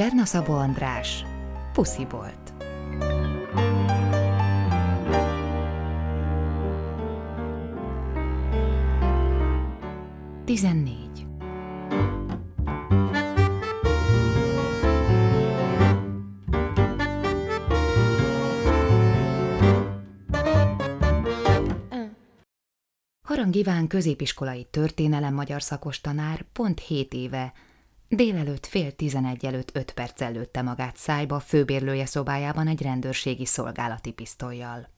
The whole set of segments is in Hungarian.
Cserna Szabó András, Puszibolt. Tizennégy. Harang Iván középiskolai történelem magyar szakos tanár pont hét éve Délelőtt fél tizenegy előtt öt perc lőtte magát szájba főbérlője szobájában egy rendőrségi szolgálati pisztolyjal.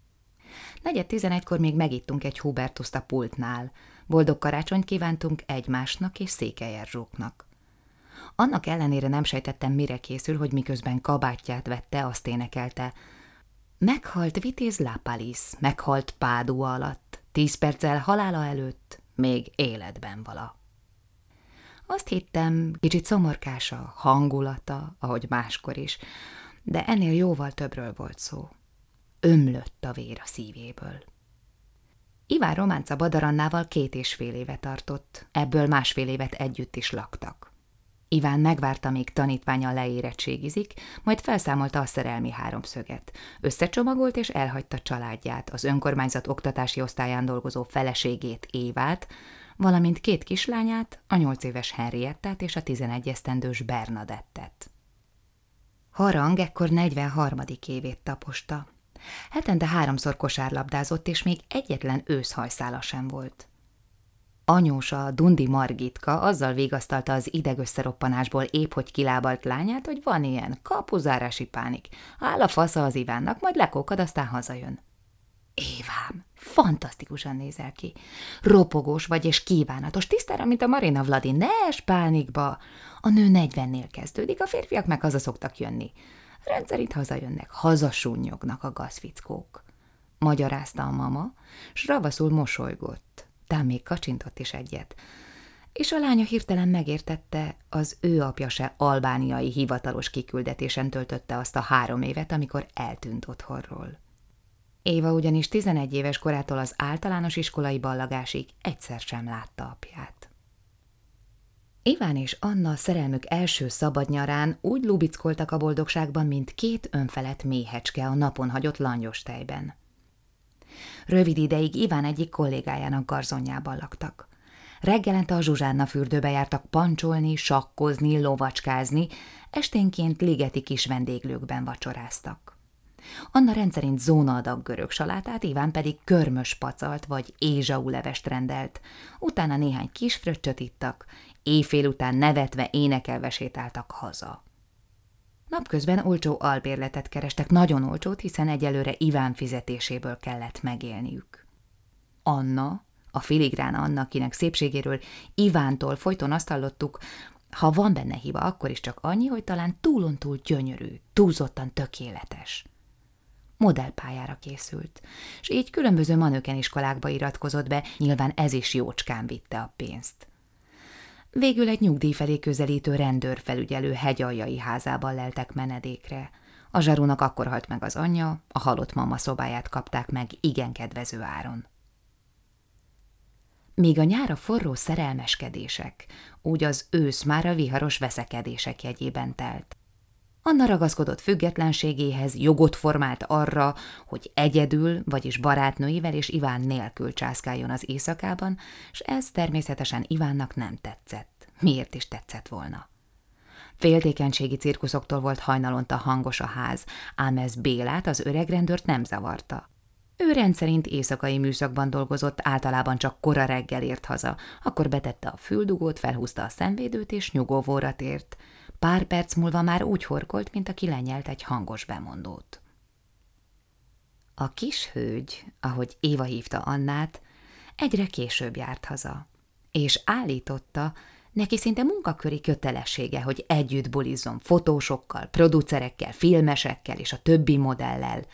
Negyed tizenegykor még megittunk egy Hubertuszt a pultnál. Boldog karácsonyt kívántunk egymásnak és Székelyerzsóknak. Annak ellenére nem sejtettem, mire készül, hogy miközben kabátját vette, azt énekelte. Meghalt Vitéz Lápalis, meghalt Pádua alatt, tíz perccel halála előtt, még életben vala. Azt hittem, kicsit szomorkás a hangulata, ahogy máskor is, de ennél jóval többről volt szó. Ömlött a vér a szívéből. Iván románca Badarannával két és fél éve tartott, ebből másfél évet együtt is laktak. Iván megvárta, míg tanítványa leérettségizik, majd felszámolta a szerelmi háromszöget. Összecsomagolt és elhagyta családját, az önkormányzat oktatási osztályán dolgozó feleségét, Évát, valamint két kislányát, a nyolc éves Henriettát és a tizenegy esztendős Bernadettet. Harang ekkor 43. évét taposta. Hetente háromszor kosárlabdázott, és még egyetlen őszhajszála sem volt. Anyósa, Dundi Margitka azzal végasztalta az idegösszeroppanásból épp hogy kilábalt lányát, hogy van ilyen, kapuzárási pánik. Áll a fasza az Ivánnak, majd lekókad, aztán hazajön. Évám, fantasztikusan nézel ki. Ropogós vagy és kívánatos, tisztára, mint a Marina Vladi, ne es pánikba. A nő negyvennél kezdődik, a férfiak meg haza szoktak jönni. Rendszerint hazajönnek, hazasúnyognak a gazfickók. Magyarázta a mama, s ravaszul mosolygott, tám még kacsintott is egyet. És a lánya hirtelen megértette, az ő apja se albániai hivatalos kiküldetésen töltötte azt a három évet, amikor eltűnt otthonról. Éva ugyanis 11 éves korától az általános iskolai ballagásig egyszer sem látta apját. Iván és Anna szerelmük első szabad nyarán úgy lubickoltak a boldogságban, mint két önfelett méhecske a napon hagyott langyos tejben. Rövid ideig Iván egyik kollégájának garzonjában laktak. Reggelente a Zsuzsánna fürdőbe jártak pancsolni, sakkozni, lovacskázni, esténként ligeti kis vendéglőkben vacsoráztak. Anna rendszerint zónaadag görög salátát, Iván pedig körmös pacalt vagy ézsau levest rendelt. Utána néhány kis fröccsöt ittak, éjfél után nevetve énekelve sétáltak haza. Napközben olcsó albérletet kerestek, nagyon olcsót, hiszen egyelőre Iván fizetéséből kellett megélniük. Anna, a filigrán Anna, akinek szépségéről Ivántól folyton azt hallottuk, ha van benne hiba, akkor is csak annyi, hogy talán túlon túl gyönyörű, túlzottan tökéletes modellpályára készült, és így különböző manökeniskolákba iratkozott be, nyilván ez is jócskán vitte a pénzt. Végül egy nyugdíj felé közelítő rendőrfelügyelő hegyaljai házában leltek menedékre. A zsarúnak akkor halt meg az anyja, a halott mama szobáját kapták meg igen kedvező áron. Míg a nyára forró szerelmeskedések, úgy az ősz már a viharos veszekedések jegyében telt. Anna ragaszkodott függetlenségéhez, jogot formált arra, hogy egyedül, vagyis barátnőivel és Iván nélkül császkáljon az éjszakában, és ez természetesen Ivánnak nem tetszett. Miért is tetszett volna? Féltékenységi cirkuszoktól volt hajnalonta hangos a ház, ám ez Bélát, az öreg rendőrt nem zavarta. Ő rendszerint éjszakai műszakban dolgozott, általában csak kora reggel ért haza, akkor betette a füldugót, felhúzta a szemvédőt és nyugovóra tért. Pár perc múlva már úgy horkolt, mint aki lenyelt egy hangos bemondót. A kis hölgy, ahogy Éva hívta Annát, egyre később járt haza, és állította, neki szinte munkaköri kötelessége, hogy együtt bulizzon fotósokkal, producerekkel, filmesekkel és a többi modellel.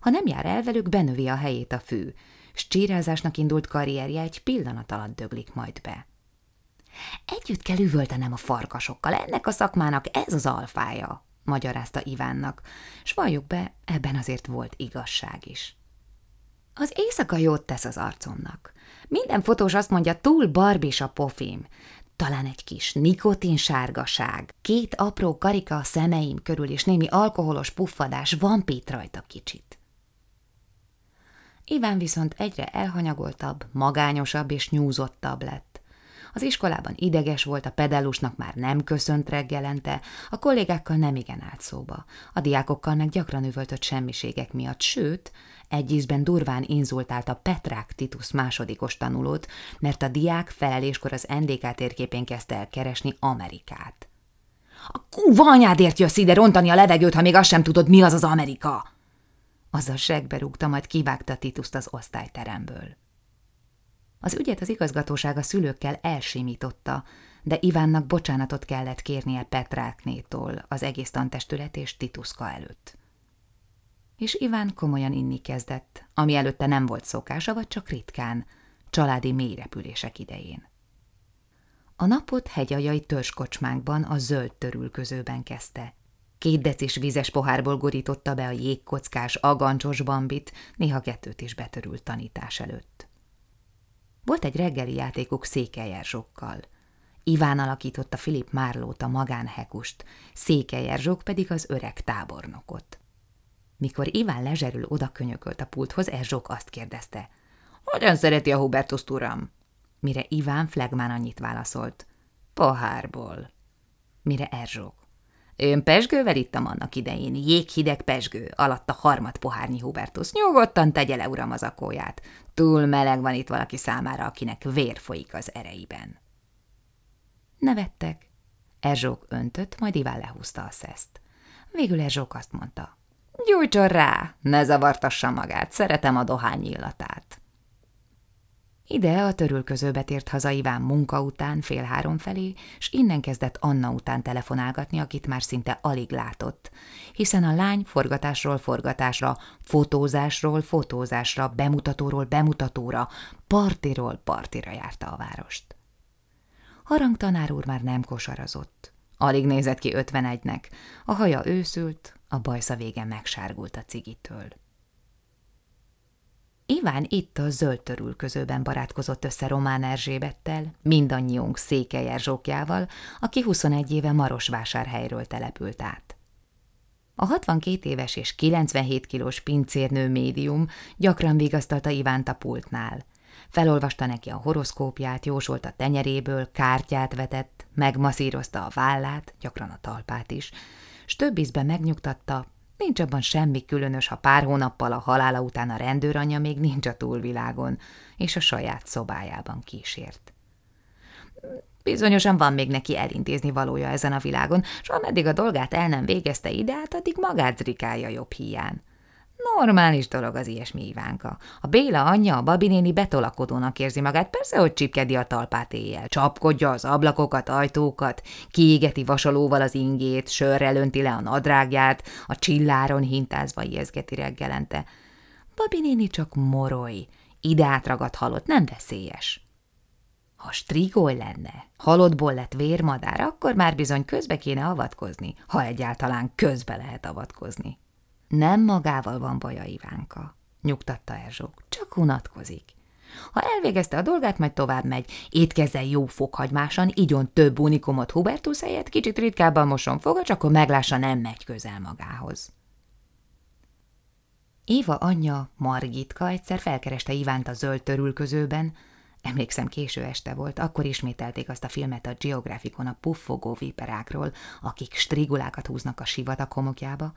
Ha nem jár el velük, benövi a helyét a fű, s indult karrierje egy pillanat alatt döglik majd be. Együtt kell üvöltenem a farkasokkal, ennek a szakmának ez az alfája, magyarázta Ivánnak, s valljuk be, ebben azért volt igazság is. Az éjszaka jót tesz az arcomnak. Minden fotós azt mondja, túl barbis a pofim. Talán egy kis nikotin sárgaság, két apró karika a szemeim körül, és némi alkoholos puffadás van pít rajta kicsit. Iván viszont egyre elhanyagoltabb, magányosabb és nyúzottabb lett. Az iskolában ideges volt, a pedálusnak már nem köszönt reggelente, a kollégákkal nem igen állt szóba, a diákokkal meg gyakran üvöltött semmiségek miatt, sőt, egy ízben durván inzultálta Petrák Titus másodikos tanulót, mert a diák feleléskor az NDK térképén kezdte el keresni Amerikát. A kúva anyádért jössz ide rontani a levegőt, ha még azt sem tudod, mi az az Amerika! Azzal segbe rúgta, majd kivágta Tituszt az osztályteremből. Az ügyet az igazgatóság a szülőkkel elsimította, de Ivánnak bocsánatot kellett kérnie Petráknétól az egész tantestület és Tituszka előtt és Iván komolyan inni kezdett, ami előtte nem volt szokása, vagy csak ritkán, családi mélyrepülések idején. A napot hegyajai törskocsmánkban a zöld törülközőben kezdte. Két decis vízes pohárból gurította be a jégkockás, agancsos bambit, néha kettőt is betörült tanítás előtt. Volt egy reggeli játékuk székelyerzsokkal. Iván alakította Filip Márlót a magánhekust, székelyerzsok pedig az öreg tábornokot. Mikor Iván lezserül oda könyökölt a pulthoz, Erzsók azt kérdezte. Hogyan szereti a Hubertuszt, uram? Mire Iván flegmán annyit válaszolt. Pohárból. Mire Erzsók. Én pesgővel ittam annak idején, jéghideg pesgő, alatt a harmad pohárnyi Hubertus. Nyugodtan tegye le, uram, az akóját. Túl meleg van itt valaki számára, akinek vér folyik az ereiben. Nevettek. Erzsók öntött, majd Iván lehúzta a szeszt. Végül Erzsók azt mondta. Gyújtson rá, ne zavartassa magát, szeretem a dohány illatát. Ide a törülközőbe tért haza Iván munka után fél három felé, s innen kezdett Anna után telefonálgatni, akit már szinte alig látott, hiszen a lány forgatásról forgatásra, fotózásról fotózásra, bemutatóról bemutatóra, partiról partira járta a várost. Harang tanár úr már nem kosarazott. Alig nézett ki ötvenegynek, a haja őszült, a bajsza vége megsárgult a cigitől. Iván itt a zöld törülközőben barátkozott össze Román Erzsébettel, mindannyiunk Székely Erzsókjával, aki 21 éve Marosvásárhelyről települt át. A 62 éves és 97 kilós pincérnő médium gyakran vigasztalta Ivánt a pultnál. Felolvasta neki a horoszkópját, jósolt a tenyeréből, kártyát vetett, megmaszírozta a vállát, gyakran a talpát is, s több ízben megnyugtatta, nincs abban semmi különös, ha pár hónappal a halála után a rendőranyja még nincs a túlvilágon, és a saját szobájában kísért. Bizonyosan van még neki elintézni valója ezen a világon, s ameddig a dolgát el nem végezte ide, hát addig magát zrikálja jobb hiány. Normális dolog az ilyesmi Ivánka. A Béla anyja, a babinéni betolakodónak érzi magát, persze, hogy csipkedi a talpát éjjel. Csapkodja az ablakokat, ajtókat, kiégeti vasalóval az ingét, sörrel önti le a nadrágját, a csilláron hintázva ijeszgeti reggelente. Babinéni csak moroly, ide átragadt halott, nem veszélyes. Ha strigoly lenne, halottból lett vérmadár, akkor már bizony közbe kéne avatkozni, ha egyáltalán közbe lehet avatkozni. Nem magával van baja Ivánka, nyugtatta Erzsók, csak unatkozik. Ha elvégezte a dolgát, majd tovább megy. Étkezzel jó fokhagymásan, igyon több unikumot Hubertus helyett, kicsit ritkábban moson foga, akkor meglássa, nem megy közel magához. Éva anyja, Margitka egyszer felkereste Ivánt a zöld törülközőben, Emlékszem, késő este volt, akkor ismételték azt a filmet a Geographicon a puffogó viperákról, akik strigulákat húznak a sivatag homokjába,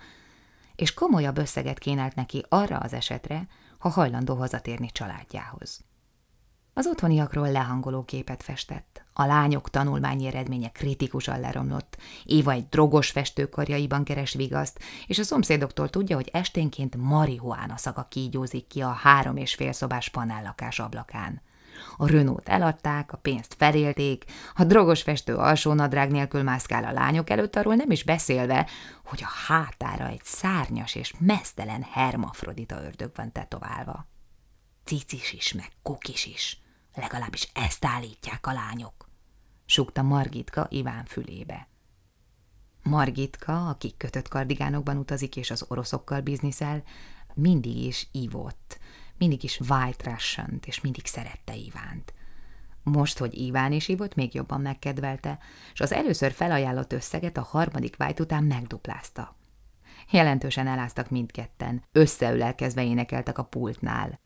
és komolyabb összeget kínált neki arra az esetre, ha hajlandó hazatérni családjához. Az otthoniakról lehangoló képet festett, a lányok tanulmányi eredménye kritikusan leromlott, Éva egy drogos festőkarjaiban keres vigaszt, és a szomszédoktól tudja, hogy esténként marihuána szaga kígyózik ki a három és fél szobás panellakás ablakán. A Renault eladták, a pénzt felélték, a drogos festő alsó nadrág nélkül mászkál a lányok előtt, arról nem is beszélve, hogy a hátára egy szárnyas és mesztelen hermafrodita ördög van tetoválva. Cicis is, meg kukis is. Legalábbis ezt állítják a lányok. sukta Margitka Iván fülébe. Margitka, aki kötött kardigánokban utazik és az oroszokkal bizniszel, mindig is ivott, mindig is white russian és mindig szerette Ivánt. Most, hogy Iván is ivott, még jobban megkedvelte, és az először felajánlott összeget a harmadik vájt után megduplázta. Jelentősen eláztak mindketten, összeülelkezve énekeltek a pultnál.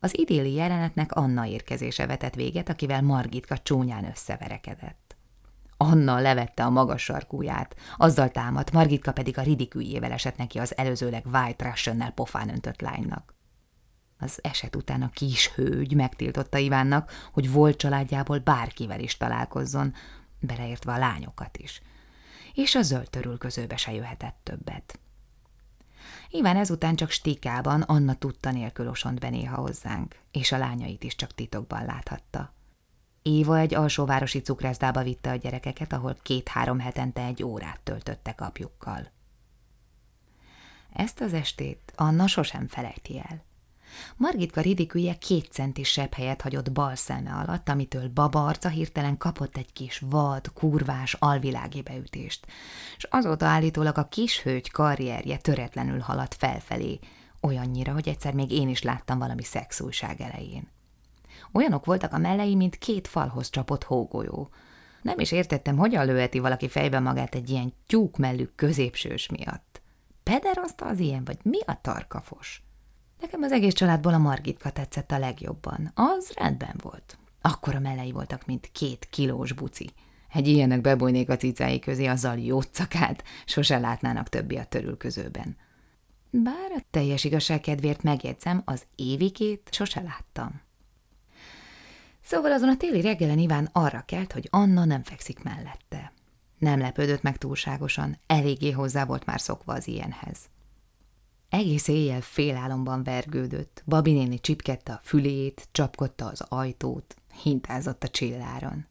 Az idéli jelenetnek Anna érkezése vetett véget, akivel Margitka csúnyán összeverekedett. Anna levette a magas sarkúját, azzal támadt, Margitka pedig a ridiküljével esett neki az előzőleg White Russian-nel pofán öntött lánynak. Az eset után a kis hölgy megtiltotta Ivánnak, hogy volt családjából bárkivel is találkozzon, beleértve a lányokat is, és a zöld törülközőbe se jöhetett többet. Iván ezután csak stikában Anna tudta nélkül osont be hozzánk, és a lányait is csak titokban láthatta. Éva egy alsóvárosi cukrászdába vitte a gyerekeket, ahol két-három hetente egy órát töltöttek apjukkal. Ezt az estét Anna sosem felejti el. Margitka ridikülje két centisebb helyet hagyott bal szeme alatt, amitől baba arca hirtelen kapott egy kis vad, kurvás, alvilági beütést, és azóta állítólag a kis hölgy karrierje töretlenül haladt felfelé, olyannyira, hogy egyszer még én is láttam valami szexújság elején. Olyanok voltak a mellei, mint két falhoz csapott hógolyó. Nem is értettem, hogyan lőheti valaki fejbe magát egy ilyen tyúkmellű középsős miatt. Pederaszta az ilyen, vagy mi a tarkafos? Nekem az egész családból a Margitka tetszett a legjobban. Az rendben volt. Akkora mellei voltak, mint két kilós buci. Egy ilyenek bebújnék a cicái közé, azzal jócakát, sose látnának többi a törülközőben. Bár a teljes igazság kedvéért megjegyzem, az évikét sose láttam. Szóval azon a téli reggelen Iván arra kelt, hogy Anna nem fekszik mellette. Nem lepődött meg túlságosan, eléggé hozzá volt már szokva az ilyenhez. Egész éjjel félálomban vergődött, Babi néni csipkedte a fülét, csapkodta az ajtót, hintázott a csilláron.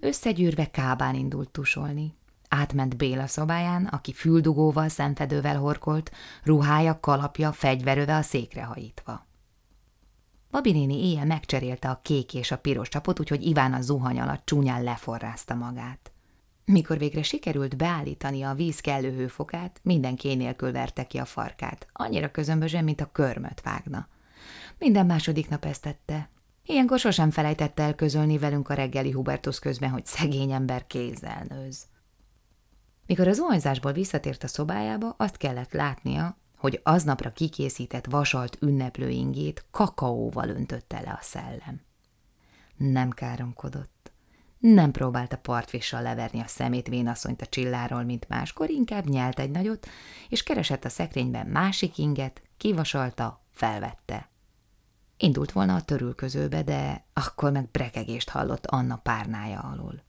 Összegyűrve kábán indult tusolni. Átment Béla szobáján, aki füldugóval, szemfedővel horkolt, ruhája, kalapja, fegyveröve a székre hajítva. Babi néni éjjel megcserélte a kék és a piros csapot, úgyhogy Iván a zuhany alatt csúnyán leforrázta magát. Mikor végre sikerült beállítani a víz kellő hőfokát, mindenki nélkül verte ki a farkát, annyira közömbösen, mint a körmöt vágna. Minden második nap ezt tette. Ilyenkor sosem felejtette el közölni velünk a reggeli Hubertus közben, hogy szegény ember kézzel nőz. Mikor az zuhanyzásból visszatért a szobájába, azt kellett látnia, hogy aznapra kikészített vasalt ünneplő ingét kakaóval öntötte le a szellem. Nem káromkodott. Nem próbálta partvissal leverni a szemét vénasszonyt a csilláról, mint máskor, inkább nyelt egy nagyot, és keresett a szekrényben másik inget, kivasalta, felvette. Indult volna a törülközőbe, de akkor meg brekegést hallott Anna párnája alól.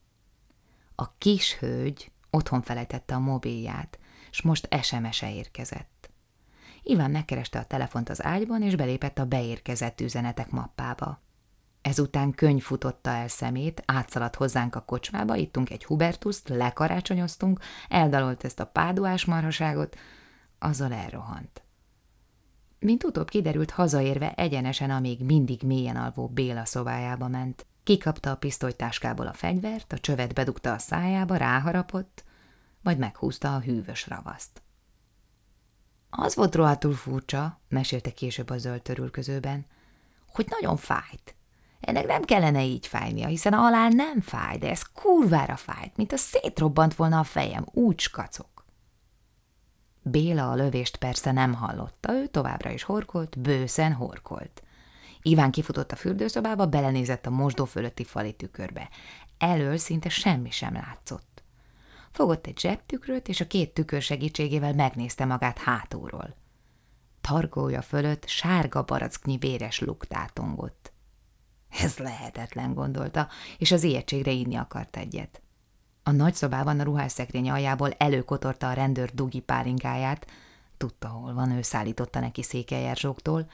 A kis hölgy otthon felejtette a mobilját, és most SMS-e érkezett. Iván megkereste a telefont az ágyban, és belépett a beérkezett üzenetek mappába. Ezután könyv futotta el szemét, átszaladt hozzánk a kocsmába, ittunk egy Hubertuszt, lekarácsonyoztunk, eldalolt ezt a páduás marhaságot, azzal elrohant. Mint utóbb kiderült, hazaérve egyenesen a még mindig mélyen alvó Béla szobájába ment. Kikapta a pisztolytáskából a fegyvert, a csövet bedugta a szájába, ráharapott, majd meghúzta a hűvös ravaszt. Az volt rohadtul furcsa, mesélte később a zöld törülközőben, hogy nagyon fájt. Ennek nem kellene így fájnia, hiszen alá nem fáj, de ez kurvára fájt, mint a szétrobbant volna a fejem, úgy skacok. Béla a lövést persze nem hallotta, ő továbbra is horkolt, bőszen horkolt. Iván kifutott a fürdőszobába, belenézett a mosdó fölötti fali tükörbe. Elől szinte semmi sem látszott. Fogott egy zsebtükröt, és a két tükör segítségével megnézte magát hátulról. Targója fölött sárga baracknyi véres luk tátongott. Ez lehetetlen, gondolta, és az ijegységre inni akart egyet. A nagy szobában a ruhásszekrény aljából előkotorta a rendőr dugi pálinkáját, tudta, hol van, ő szállította neki székelyerzsóktól,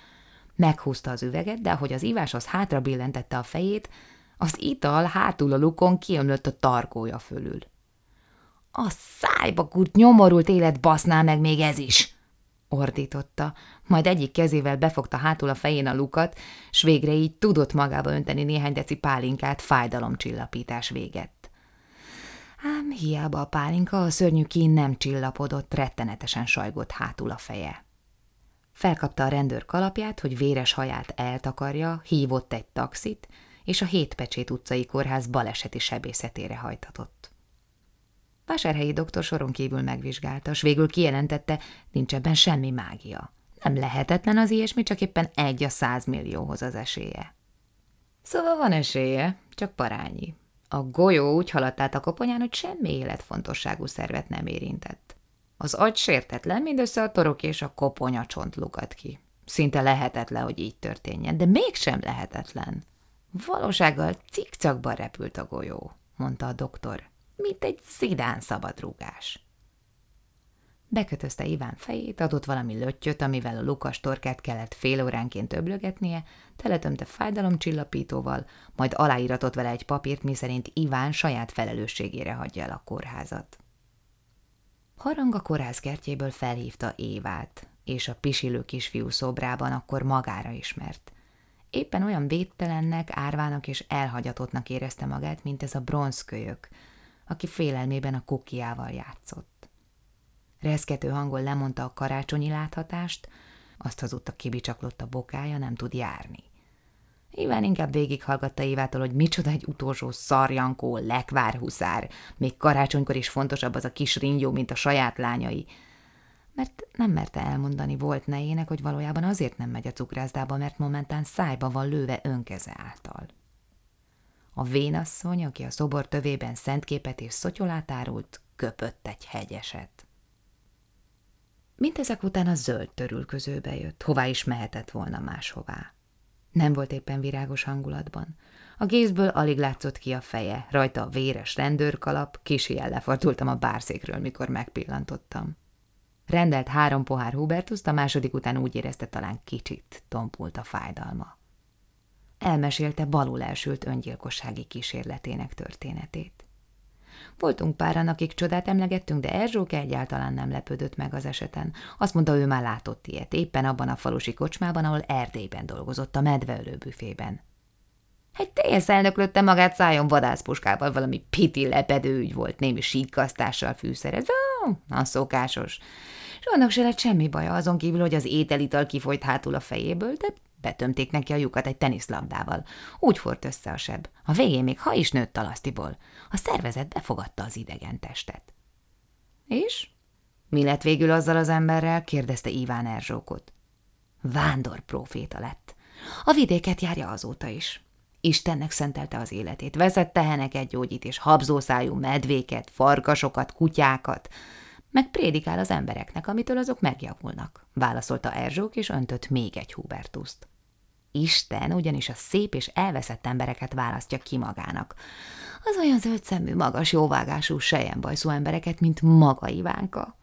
meghúzta az üveget, de ahogy az iváshoz hátra billentette a fejét, az ital hátul a lukon kiömlött a tarkója fölül. A szájba kurt nyomorult élet baszná meg még ez is! Ordította, majd egyik kezével befogta hátul a fején a lukat, s végre így tudott magába önteni néhány deci pálinkát fájdalomcsillapítás véget. Ám hiába a pálinka, a szörnyű kín nem csillapodott, rettenetesen sajgott hátul a feje. Felkapta a rendőr kalapját, hogy véres haját eltakarja, hívott egy taxit, és a Hétpecsét utcai kórház baleseti sebészetére hajtatott. Vásárhelyi doktor soron kívül megvizsgálta, s végül kijelentette, nincs ebben semmi mágia. Nem lehetetlen az ilyesmi, csak éppen egy a százmillióhoz az esélye. Szóval van esélye, csak parányi. A golyó úgy haladt át a koponyán, hogy semmi életfontosságú szervet nem érintett. Az agy sértetlen, mindössze a torok és a koponya csont lukat ki. Szinte lehetetlen, hogy így történjen, de mégsem lehetetlen. Valósággal cikcakban repült a golyó, mondta a doktor, mint egy szidán szabadrúgás. Bekötözte Iván fejét, adott valami löttyöt, amivel a lukas torkát kellett fél óránként öblögetnie, teletömte fájdalomcsillapítóval, majd aláíratott vele egy papírt, miszerint Iván saját felelősségére hagyja el a kórházat. Harang a kórház kertjéből felhívta Évát, és a pisilő kisfiú szobrában akkor magára ismert. Éppen olyan védtelennek, árvának és elhagyatottnak érezte magát, mint ez a bronzkölyök, aki félelmében a kukiával játszott. Reszkető hangon lemondta a karácsonyi láthatást, azt hazudta kibicsaklott a bokája, nem tud járni. Iván inkább végighallgatta Évától, hogy micsoda egy utolsó szarjankó, lekvárhuszár, még karácsonykor is fontosabb az a kis ringyó, mint a saját lányai, mert nem merte elmondani volt nejének, hogy valójában azért nem megy a cukrászdába, mert momentán szájba van lőve önkeze által. A vénasszony, aki a szobor tövében szentképet és szotyolát árult, köpött egy hegyeset. Mindezek után a zöld törülközőbe jött, hová is mehetett volna máshová. Nem volt éppen virágos hangulatban. A gézből alig látszott ki a feje, rajta a véres rendőrkalap, kisi lefordultam a bárszékről, mikor megpillantottam. Rendelt három pohár Hubertuszt, a második után úgy érezte talán kicsit tompult a fájdalma. Elmesélte balul elsült öngyilkossági kísérletének történetét. Voltunk páran, akik csodát emlegettünk, de Erzsók egyáltalán nem lepődött meg az eseten. Azt mondta, ő már látott ilyet, éppen abban a falusi kocsmában, ahol Erdélyben dolgozott, a medveölő büfében. Egy teljes elnöklötte magát szájon vadászpuskával, valami piti lepedő ügy volt, némi síkasztással fűszerezve, a szokásos. És annak se lett semmi baja, azon kívül, hogy az ételital kifolyt hátul a fejéből, de betömték neki a lyukat egy teniszlabdával. Úgy fort össze a seb. A végén még ha is nőtt talasztiból. A szervezet befogadta az idegen testet. És? Mi lett végül azzal az emberrel? kérdezte Iván Erzsókot. Vándor proféta lett. A vidéket járja azóta is. Istennek szentelte az életét, vezett teheneket gyógyít, és habzószájú medvéket, farkasokat, kutyákat, meg prédikál az embereknek, amitől azok megjavulnak, válaszolta Erzsók, és öntött még egy Hubertuszt. Isten ugyanis a szép és elveszett embereket választja ki magának. Az olyan zöldszemű, magas, jóvágású, sejembajszú embereket, mint maga Ivánka.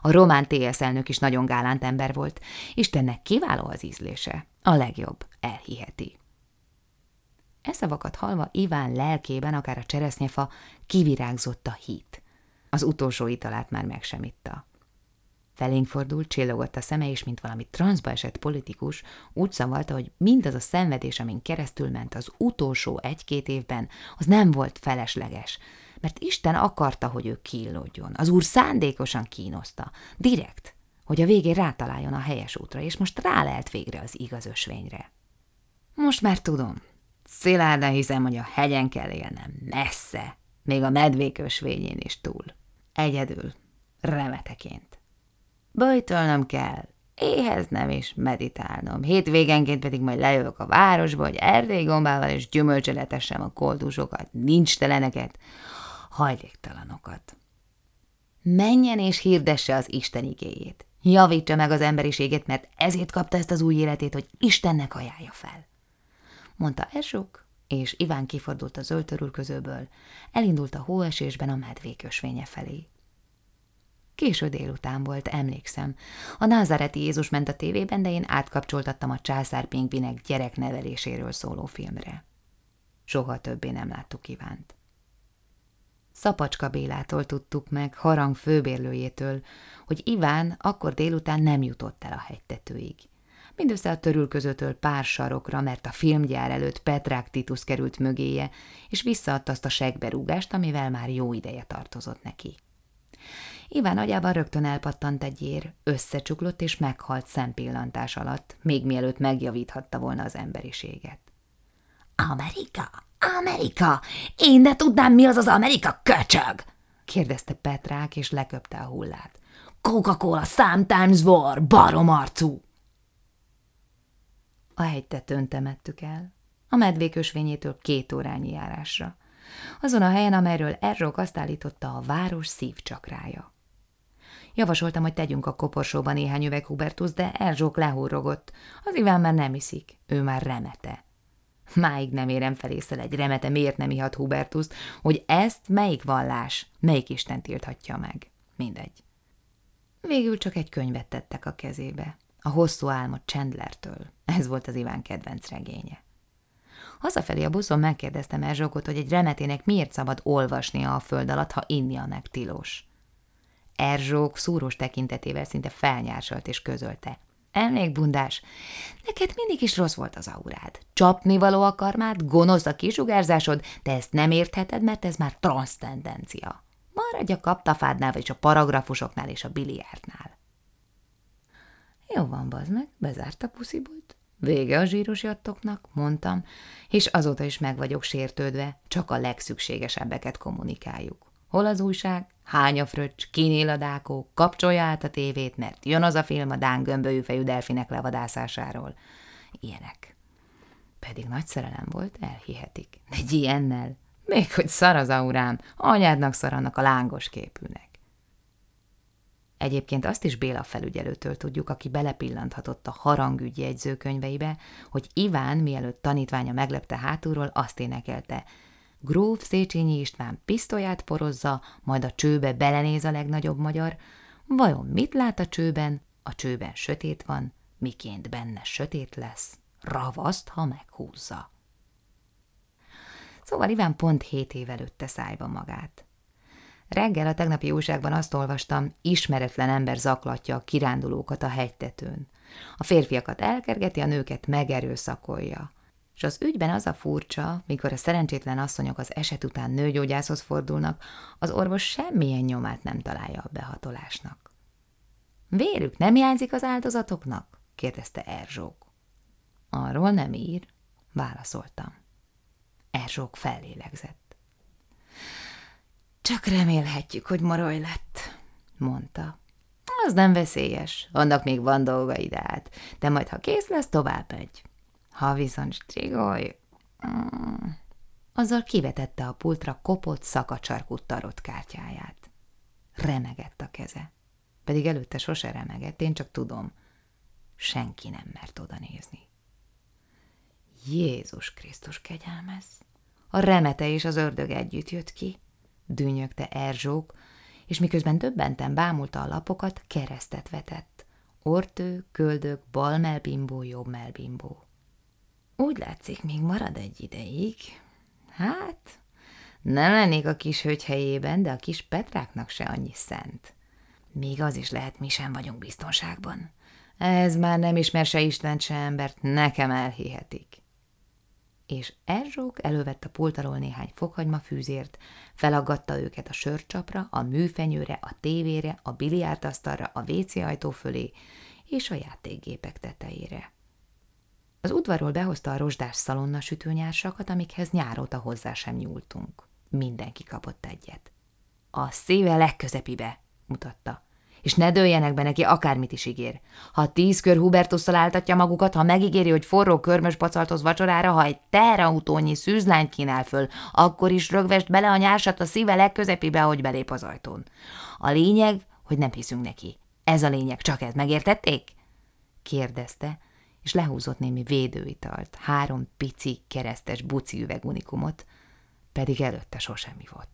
A román TS elnök is nagyon gálánt ember volt. Istennek kiváló az ízlése. A legjobb, elhiheti. E szavakat halva Iván lelkében, akár a cseresznyefa, kivirágzott a hit. Az utolsó italát már meg sem itta. Felénk fordult, csillogott a szeme, és mint valami transzba esett politikus, úgy szavalta, hogy mindaz a szenvedés, amin keresztül ment az utolsó egy-két évben, az nem volt felesleges, mert Isten akarta, hogy ő kínlódjon. Az úr szándékosan kínoszta, direkt, hogy a végén rátaláljon a helyes útra, és most rálelt végre az igaz ösvényre. Most már tudom, Szilárdan hiszem, hogy a hegyen kell élnem, messze, még a medvék ösvényén is túl. Egyedül, remeteként. Bajtolnom kell, éheznem és meditálnom. Hétvégenként pedig majd lejövök a városba, hogy erdélygombával és gyümölcsöletessem a koldusokat, nincs teleneket, hajléktalanokat. Menjen és hirdesse az Isten igéjét. Javítsa meg az emberiséget, mert ezért kapta ezt az új életét, hogy Istennek ajánlja fel mondta Erzsuk, és Iván kifordult a zöld közőből, elindult a hóesésben a medvék ösvénye felé. Késő délután volt, emlékszem. A názáreti Jézus ment a tévében, de én átkapcsoltattam a császár pingvinek gyerekneveléséről szóló filmre. Soha többé nem láttuk Ivánt. Szapacska Bélától tudtuk meg, harang főbérlőjétől, hogy Iván akkor délután nem jutott el a hegytetőig. Mindössze a törülközőtől pár sarokra, mert a filmgyár előtt Petrák Titus került mögéje, és visszaadta azt a segberúgást, amivel már jó ideje tartozott neki. Iván agyában rögtön elpattant egy ér, összecsuklott és meghalt szempillantás alatt, még mielőtt megjavíthatta volna az emberiséget. Amerika? Amerika? Én ne tudnám, mi az az Amerika köcsög? kérdezte Petrák, és leköpte a hullát. Coca-Cola sometimes war, baromarcú! A hegytetőn temettük el, a medvék ösvényétől két órányi járásra. Azon a helyen, amelyről Erzsók azt állította a város szívcsakrája. Javasoltam, hogy tegyünk a koporsóban néhány üveg Hubertus, de Erzsók lehúrogott. Az Iván már nem iszik, ő már remete. Máig nem érem fel észre egy remete, miért nem ihat Hubertus, hogy ezt melyik vallás, melyik Isten tilthatja meg. Mindegy. Végül csak egy könyvet tettek a kezébe. A hosszú álmot Chandlertől. Ez volt az Iván kedvenc regénye. Hazafelé a buszon megkérdeztem Erzsókot, hogy egy remetének miért szabad olvasnia a föld alatt, ha innia meg tilos. Erzsók szúrós tekintetével szinte felnyársalt és közölte. Elnék bundás, neked mindig is rossz volt az aurád. Csapni való a karmát, gonosz a kisugárzásod, de ezt nem értheted, mert ez már transztendencia. Maradj a kaptafádnál, vagy a paragrafusoknál és a biliárdnál. Jó van, bazd meg, bezárt a puszibult. Vége a zsíros jattoknak, mondtam, és azóta is meg vagyok sértődve, csak a legszükségesebbeket kommunikáljuk. Hol az újság? Hány a fröccs? Kinél a dákó? Kapcsolja át a tévét, mert jön az a film a Dán gömbölyű fejű delfinek levadászásáról. Ilyenek. Pedig nagy szerelem volt, elhihetik. Egy ilyennel. Még hogy szar az aurám, anyádnak szarannak a lángos képűnek. Egyébként azt is Béla felügyelőtől tudjuk, aki belepillanthatott a harangügy jegyzőkönyveibe, hogy Iván, mielőtt tanítványa meglepte hátulról, azt énekelte. Gróf Széchenyi István pisztolyát porozza, majd a csőbe belenéz a legnagyobb magyar. Vajon mit lát a csőben? A csőben sötét van, miként benne sötét lesz. Ravaszt, ha meghúzza. Szóval Iván pont hét év előtte szájba magát. Reggel a tegnapi újságban azt olvastam, ismeretlen ember zaklatja a kirándulókat a hegytetőn. A férfiakat elkergeti, a nőket megerőszakolja. És az ügyben az a furcsa, mikor a szerencsétlen asszonyok az eset után nőgyógyászhoz fordulnak, az orvos semmilyen nyomát nem találja a behatolásnak. Vérük nem hiányzik az áldozatoknak? kérdezte Erzsók. Arról nem ír, válaszoltam. Erzsók fellélegzett. Csak remélhetjük, hogy moroly lett, mondta. Az nem veszélyes, annak még van dolga ide át, de majd ha kész lesz, tovább egy. Ha viszont strigolj... Mm. Azzal kivetette a pultra kopott, szakacsarkú tarott kártyáját. Remegett a keze. Pedig előtte sose remegett, én csak tudom. Senki nem mert oda nézni. Jézus Krisztus kegyelmez! A remete és az ördög együtt jött ki dűnyögte Erzsók, és miközben döbbenten bámulta a lapokat, keresztet vetett. Ortő, köldök, bal melbimbó, jobb melbimbó. Úgy látszik, még marad egy ideig. Hát, nem lennék a kis hölgy helyében, de a kis Petráknak se annyi szent. Még az is lehet, mi sem vagyunk biztonságban. Ez már nem ismer se Isten, se embert, nekem elhihetik és Erzsók elővette a pultalól néhány fokhagyma fűzért, felaggatta őket a sörcsapra, a műfenyőre, a tévére, a biliárdasztalra, a WC ajtó fölé és a játékgépek tetejére. Az udvarról behozta a rozsdás szalonna sütőnyársakat, amikhez nyáróta hozzá sem nyúltunk. Mindenki kapott egyet. A szíve legközepibe, mutatta és ne dőljenek be neki, akármit is ígér. Ha tíz kör Hubertusszal áltatja magukat, ha megígéri, hogy forró körmös pacaltoz vacsorára, ha egy teherautónyi szűzlányt kínál föl, akkor is rögvest bele a nyársat a szíve legközepébe, hogy belép az ajtón. A lényeg, hogy nem hiszünk neki. Ez a lényeg, csak ez, megértették? kérdezte, és lehúzott némi védőitalt, három pici, keresztes buci üvegunikumot, pedig előtte sosem volt.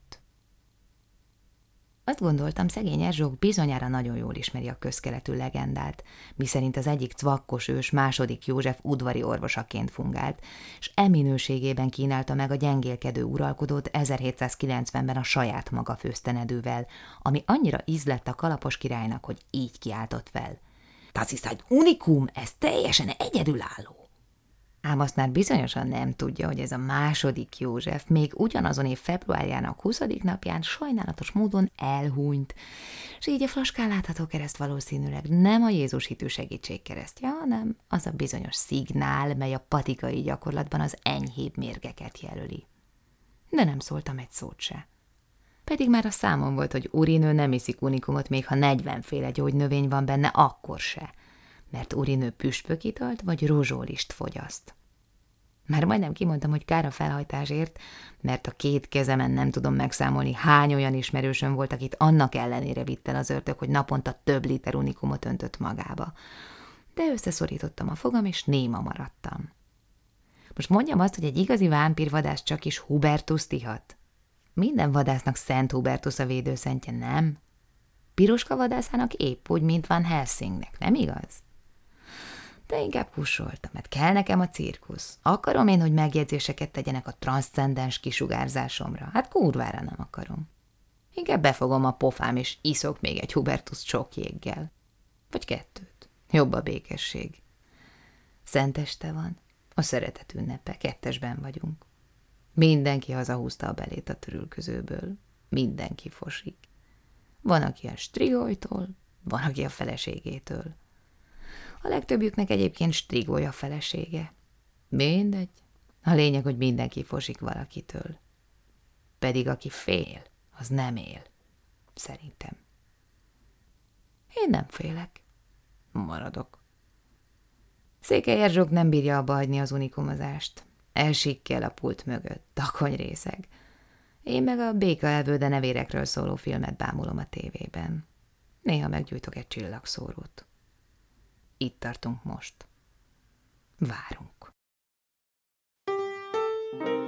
Azt gondoltam, szegény Erzsók bizonyára nagyon jól ismeri a közkeletű legendát, miszerint az egyik cvakkos ős második József udvari orvosaként fungált, és eminőségében kínálta meg a gyengélkedő uralkodót 1790-ben a saját maga főztenedővel, ami annyira ízlett a kalapos királynak, hogy így kiáltott fel. Das ist ein unikum, ez teljesen egyedülálló. Ám azt már bizonyosan nem tudja, hogy ez a második József még ugyanazon év februárjának 20. napján sajnálatos módon elhúnyt, és így a flaskán látható kereszt valószínűleg nem a Jézus hitű segítségkeresztje, hanem az a bizonyos szignál, mely a patikai gyakorlatban az enyhébb mérgeket jelöli. De nem szóltam egy szót se. Pedig már a számom volt, hogy urinő nem iszik unikumot, még ha negyvenféle gyógynövény van benne, akkor se – mert urinő püspökitalt vagy rozsólist fogyaszt. Már majdnem kimondtam, hogy kár a felhajtásért, mert a két kezemen nem tudom megszámolni, hány olyan ismerősöm volt, akit annak ellenére vitt el az ördög, hogy naponta több liter unikumot öntött magába. De összeszorítottam a fogam, és néma maradtam. Most mondjam azt, hogy egy igazi vámpírvadász csak is Hubertus ihat. Minden vadásznak Szent Hubertus a védőszentje, nem? Piroska vadászának épp úgy, mint van Helsingnek, nem igaz? De inkább kusoltam, mert kell nekem a cirkusz. Akarom én, hogy megjegyzéseket tegyenek a transzcendens kisugárzásomra. Hát kurvára nem akarom. Inkább befogom a pofám, és iszok még egy Hubertus csokjéggel. Vagy kettőt. Jobb a békesség. Szenteste van. A szeretet ünnepe. Kettesben vagyunk. Mindenki hazahúzta a belét a törülközőből. Mindenki fosik. Van, aki a strigolytól, van, aki a feleségétől. A legtöbbjüknek egyébként strigolja felesége. Mindegy. A lényeg, hogy mindenki fosik valakitől. Pedig aki fél, az nem él. Szerintem. Én nem félek. Maradok. Székely Erzsók nem bírja abba hagyni az unikumozást. Elsikkel a pult mögött, takony részeg. Én meg a béka elvőde nevérekről szóló filmet bámulom a tévében. Néha meggyújtok egy csillagszórót. Itt tartunk most. Várunk. thank you